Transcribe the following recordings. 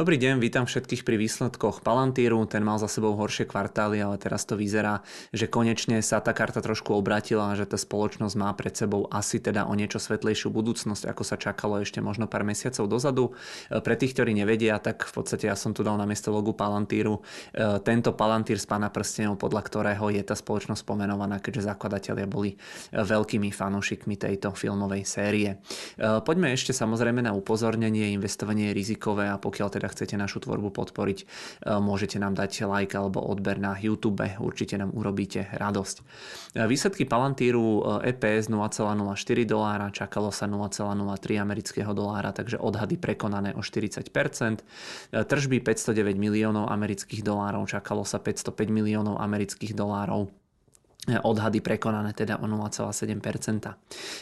Dobrý deň, vítam všetkých pri výsledkoch Palantíru. Ten mal za sebou horšie kvartály, ale teraz to vyzerá, že konečne sa tá karta trošku obratila a že tá spoločnosť má pred sebou asi teda o niečo svetlejšiu budúcnosť, ako sa čakalo ešte možno pár mesiacov dozadu. Pre tých, ktorí nevedia, tak v podstate ja som tu dal na miesto logu Palantíru tento Palantír z pána prstenov, podľa ktorého je tá spoločnosť pomenovaná, keďže zakladatelia boli veľkými fanúšikmi tejto filmovej série. Poďme ešte samozrejme na upozornenie, investovanie je rizikové a pokiaľ teda chcete našu tvorbu podporiť, e, môžete nám dať like alebo odber na YouTube, určite nám urobíte radosť. E, výsledky Palantíru EPS 0,04 dolára, čakalo sa 0,03 amerického dolára, takže odhady prekonané o 40%. E, tržby 509 miliónov amerických dolárov, čakalo sa 505 miliónov amerických dolárov odhady prekonané teda o 0,7%.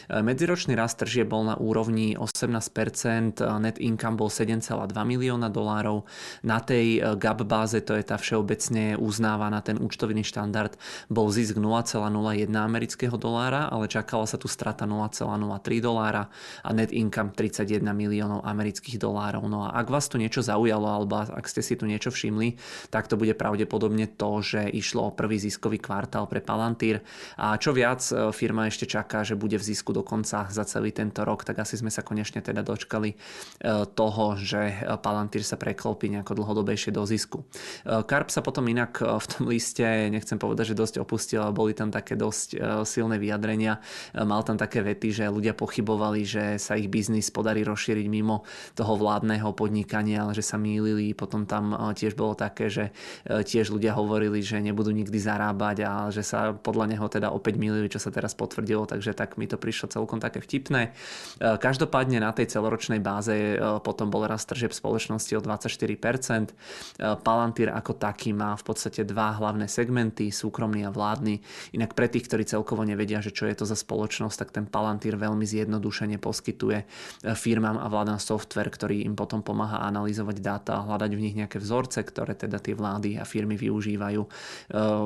Medziročný rast tržie bol na úrovni 18%, net income bol 7,2 milióna dolárov. Na tej eh, GAP báze, to je tá všeobecne uznávaná ten účtovný štandard, bol zisk 0,01 amerického dolára, ale čakala sa tu strata 0,03 dolára a net income 31 miliónov amerických dolárov. No a ak vás tu niečo zaujalo, alebo ak ste si tu niečo všimli, tak to bude pravdepodobne to, že išlo o prvý ziskový kvartál pre Palan Palantír. A čo viac e, firma ešte čaká, že bude v zisku dokonca za celý tento rok, tak asi sme sa konečne teda dočkali e, toho, že Palantír sa preklopí nejako dlhodobejšie do zisku. E, Karp sa potom inak v tom liste, nechcem povedať, že dosť opustil, ale boli tam také dosť silné vyjadrenia. Mal tam také vety, že ľudia pochybovali, že sa ich biznis podarí rozšíriť mimo toho vládneho podnikania, ale že sa mýlili. Potom tam tiež bolo také, že tiež ľudia hovorili, že nebudú nikdy zarábať a že sa podľa neho teda opäť milili, čo sa teraz potvrdilo, takže tak mi to prišlo celkom také vtipné. E, každopádne na tej celoročnej báze e, potom bol rast tržeb spoločnosti o 24%. E, Palantír ako taký má v podstate dva hlavné segmenty, súkromný a vládny. Inak pre tých, ktorí celkovo nevedia, že čo je to za spoločnosť, tak ten Palantír veľmi zjednodušene poskytuje firmám a vládam software, ktorý im potom pomáha analyzovať dáta a hľadať v nich nejaké vzorce, ktoré teda tie vlády a firmy využívajú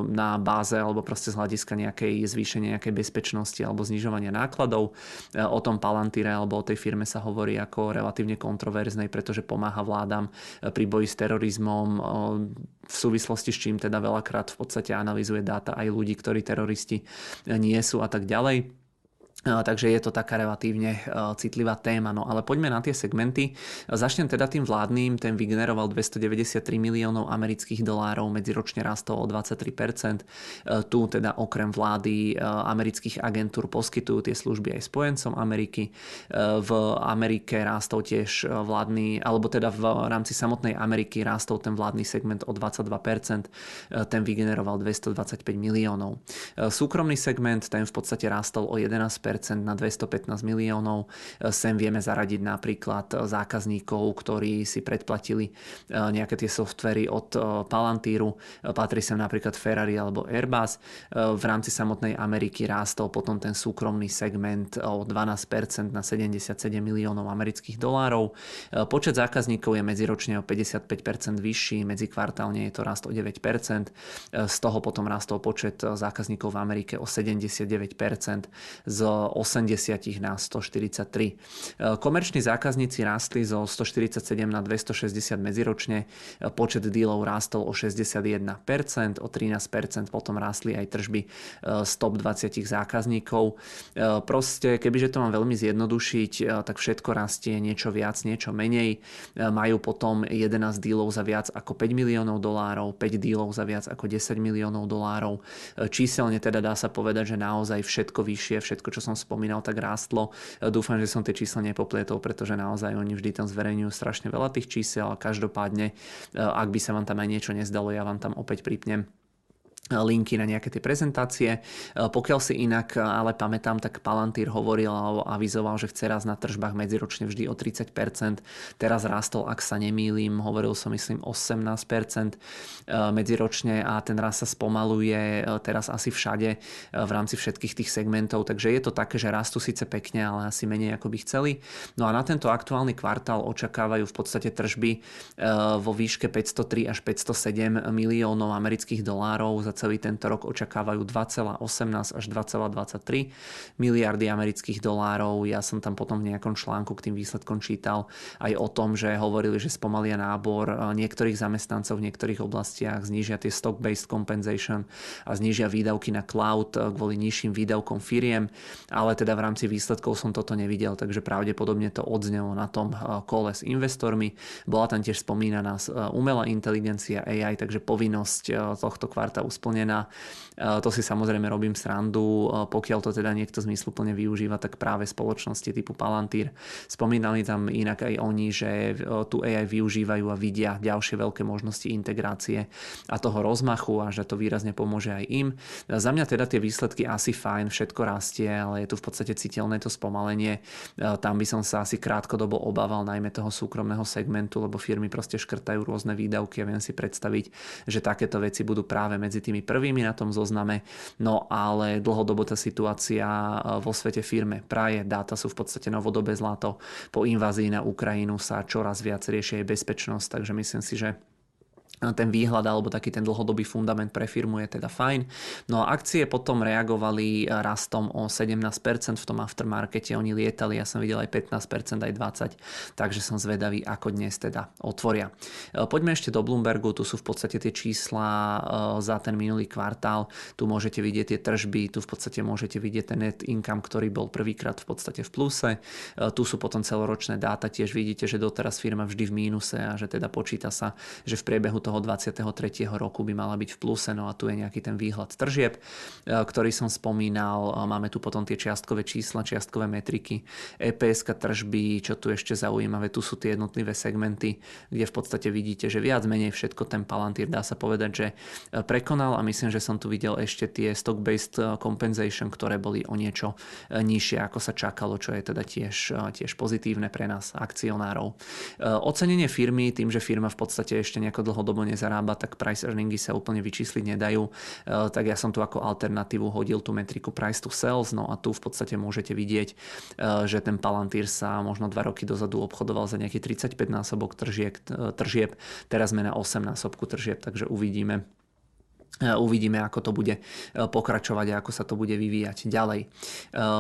na báze alebo proste z hľadiska nejakej zvýšenia nejakej bezpečnosti alebo znižovania nákladov. E, o tom Palantíre alebo o tej firme sa hovorí ako relatívne kontroverznej, pretože pomáha vládam e, pri boji s terorizmom, e, v súvislosti s čím teda veľakrát v podstate analizuje dáta aj ľudí, ktorí teroristi nie sú a tak ďalej. Takže je to taká relatívne citlivá téma. No ale poďme na tie segmenty. Začnem teda tým vládnym. Ten vygeneroval 293 miliónov amerických dolárov, medziročne rastol o 23%. Tu teda okrem vlády amerických agentúr poskytujú tie služby aj spojencom Ameriky. V Amerike rástol tiež vládny, alebo teda v rámci samotnej Ameriky rástol ten vládny segment o 22%. Ten vygeneroval 225 miliónov. Súkromný segment, ten v podstate rástol o 11% na 215 miliónov. Sem vieme zaradiť napríklad zákazníkov, ktorí si predplatili eh, nejaké tie softvery od Palantíru. Patrí sem napríklad Ferrari alebo Airbus. V rámci samotnej Ameriky rástol potom ten súkromný segment o 12% na 77 miliónov amerických dolárov. Počet zákazníkov je medziročne o 55% vyšší, medzikvartálne je to rast o 9%. Z toho potom rastol počet zákazníkov v Amerike o 79% z 80 na 143. E, komerční zákazníci rástli zo 147 na 260 medziročne, e, počet dílov rástol o 61%, o 13% potom rástli aj tržby e, z top 20 zákazníkov. Proste, kebyže to mám veľmi zjednodušiť, tak všetko rastie niečo viac, niečo menej. Majú potom 11 dílov za viac ako 5 miliónov dolárov, 5 dílov za viac ako 10 miliónov dolárov. Číselne teda dá sa povedať, že naozaj všetko vyššie, všetko, čo som som spomínal, tak rástlo. Dúfam, že som tie čísla nepoplietol, pretože naozaj oni vždy tam zverejňujú strašne veľa tých čísel a každopádne, ak by sa vám tam aj niečo nezdalo, ja vám tam opäť pripnem linky na nejaké tie prezentácie. E, pokiaľ si inak e, ale pamätám, tak Palantír hovoril alebo avizoval, že chce raz na tržbách medziročne vždy o 30%. Teraz rastol, ak sa nemýlim, hovoril som myslím 18% e, medziročne a ten raz sa spomaluje teraz asi všade v rámci všetkých tých segmentov, takže je to také, že rastú síce pekne, ale asi menej ako by chceli. No a na tento aktuálny kvartál očakávajú v podstate tržby vo výške 503 až 507 miliónov amerických dolárov za celý tento rok očakávajú 2,18 až 2,23 miliardy amerických dolárov. Ja som tam potom v nejakom článku k tým výsledkom čítal aj o tom, že hovorili, že spomalia nábor niektorých zamestnancov v niektorých oblastiach, znížia tie stock-based compensation a znížia výdavky na cloud kvôli nižším výdavkom firiem, ale teda v rámci výsledkov som toto nevidel, takže pravdepodobne to odznelo na tom kole s investormi. Bola tam tiež spomínaná umelá inteligencia AI, takže povinnosť eh, tohto kvarta usplnená. Eh, to si samozrejme robím srandu, eh, pokiaľ to teda niekto zmysluplne využíva, tak práve spoločnosti typu Palantír. Spomínali tam inak aj oni, že tu AI využívajú a vidia ďalšie veľké možnosti integrácie a toho rozmachu a že to výrazne pomôže aj im. Za mňa teda tie výsledky asi fajn, všetko rastie, ale je tu v podstate citeľné to spomalenie. Tam by som sa asi krátkodobo obával najmä toho súkromného segmentu, lebo firmy proste škrtajú rôzne výdavky a viem si predstaviť, že takéto veci budú práve medzi tými prvými na tom zozname. No ale dlhodobo tá situácia e, vo svete firme praje, dáta sú v podstate novodobé zlato. Po invázii na Ukrajinu sa čoraz viac riešia aj bezpečnosť, takže myslím si, že ten výhľad alebo taký ten dlhodobý fundament pre firmu je teda fajn. No a akcie potom reagovali rastom o 17% v tom aftermarkete, oni lietali, ja som videl aj 15%, aj 20%, takže som zvedavý, ako dnes teda otvoria. E, poďme ešte do Bloombergu, tu sú v podstate tie čísla e, za ten minulý kvartál, tu môžete vidieť tie tržby, tu v podstate môžete vidieť ten net income, ktorý bol prvýkrát v podstate v pluse, tu sú potom celoročné dáta, tiež vidíte, že doteraz firma vždy v mínuse a že teda počíta sa, že v priebehu toho toho 23. roku by mala byť v pluse, no a tu je nejaký ten výhľad tržieb, e, ktorý som spomínal. E, máme tu potom tie čiastkové čísla, čiastkové metriky, EPS tržby, čo tu ešte zaujímavé, tu sú tie jednotlivé segmenty, kde v podstate vidíte, že viac menej všetko ten Palantír dá sa povedať, že e, prekonal a myslím, že som tu videl ešte tie stock-based compensation, ktoré boli o niečo nižšie, ako sa čakalo, čo je teda tiež, tiež pozitívne pre nás akcionárov. Ocenenie firmy tým, že firma v podstate ešte nejako dlhodobo nezarába, tak price earningy sa úplne vyčísliť nedajú. E, tak ja som tu ako alternatívu hodil tú metriku price to sales, no a tu v podstate môžete vidieť, e, že ten Palantír sa možno 2 roky dozadu obchodoval za nejaký 35 násobok tržieb, tržieb, teraz sme na 8 násobku tržieb, takže uvidíme E, uvidíme, ako to bude e, pokračovať a ako sa to bude vyvíjať ďalej. E,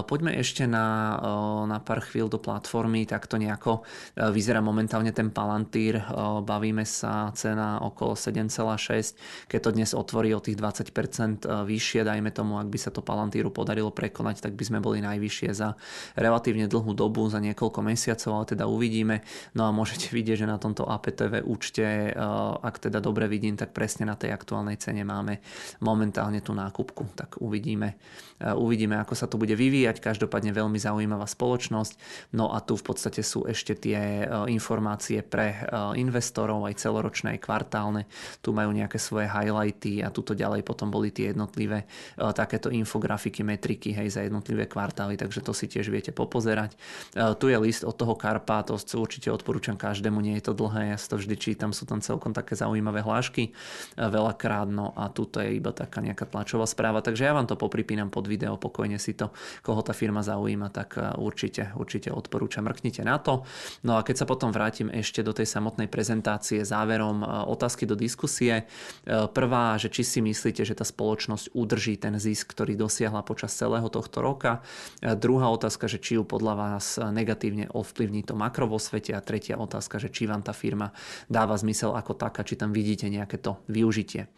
poďme ešte na, na pár chvíľ do platformy, tak to nejako vyzerá momentálne ten Palantír. Bavíme sa cena okolo 7,6. Keď to dnes otvorí o tých 20% vyššie, dajme tomu, ak by sa to Palantíru podarilo prekonať, tak by sme boli najvyššie za relatívne dlhú dobu, za niekoľko mesiacov, ale teda uvidíme. No a môžete vidieť, že na tomto APTV účte, ak teda dobre vidím, tak presne na tej aktuálnej cene máme máme momentálne tú nákupku. Tak uvidíme, e, uvidíme, ako sa to bude vyvíjať. Každopádne veľmi zaujímavá spoločnosť. No a tu v podstate sú ešte tie e, informácie pre e, investorov, aj celoročné, aj kvartálne. Tu majú nejaké svoje highlighty a tuto ďalej potom boli tie jednotlivé takéto infografiky, metriky hej, za jednotlivé kvartály, takže to si tiež viete popozerať. Tu je list od toho Karpa, to určite odporúčam každému, nie je to dlhé, ja si to vždy čítam, sú tam celkom také zaujímavé hlášky veľakrát, no a tuto je iba taká nejaká tlačová správa, takže ja vám to popripínam pod video, pokojne si to, koho tá firma zaujíma, tak e, určite, určite odporúčam, mrknite na to. No a keď sa potom vrátim ešte do tej samotnej prezentácie záverom e, otázky do diskusie. E, prvá, že či si myslíte, že tá spoločnosť udrží ten zisk, ktorý dosiahla počas celého tohto roka. Druhá otázka, že či ju podľa vás negatívne ovplyvní to makro vo svete. A tretia otázka, že či vám tá firma dáva zmysel ako taká, či tam vidíte nejaké to využitie.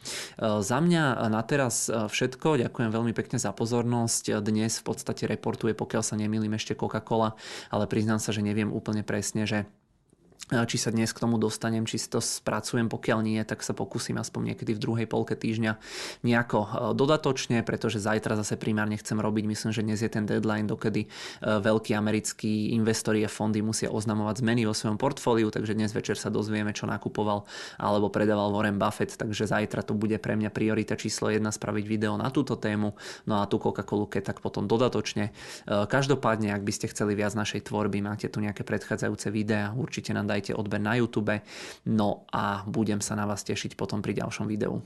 Za mňa na teraz e, všetko. Ďakujem veľmi pekne za pozornosť. Dnes v podstate reportuje, pokiaľ sa nemýlim, ešte Coca-Cola, ale priznám sa, že neviem úplne presne, že či sa dnes k tomu dostanem, či si to spracujem, pokiaľ nie, tak sa pokúsim aspoň niekedy v druhej polke týždňa nejako e, dodatočne, pretože zajtra zase primárne chcem robiť, myslím, že dnes je ten deadline, dokedy e, veľkí americkí investori a fondy musia oznamovať zmeny vo svojom portfóliu, takže dnes večer sa dozvieme, čo nakupoval alebo predával Warren Buffett, takže zajtra to bude pre mňa priorita číslo 1 spraviť video na túto tému, no a tú Coca-Colu keď tak potom dodatočne. E, každopádne, ak by ste chceli viac našej tvorby, máte tu nejaké predchádzajúce videá, určite nám dajte odber na YouTube. No a budem sa na vás tešiť potom pri ďalšom videu.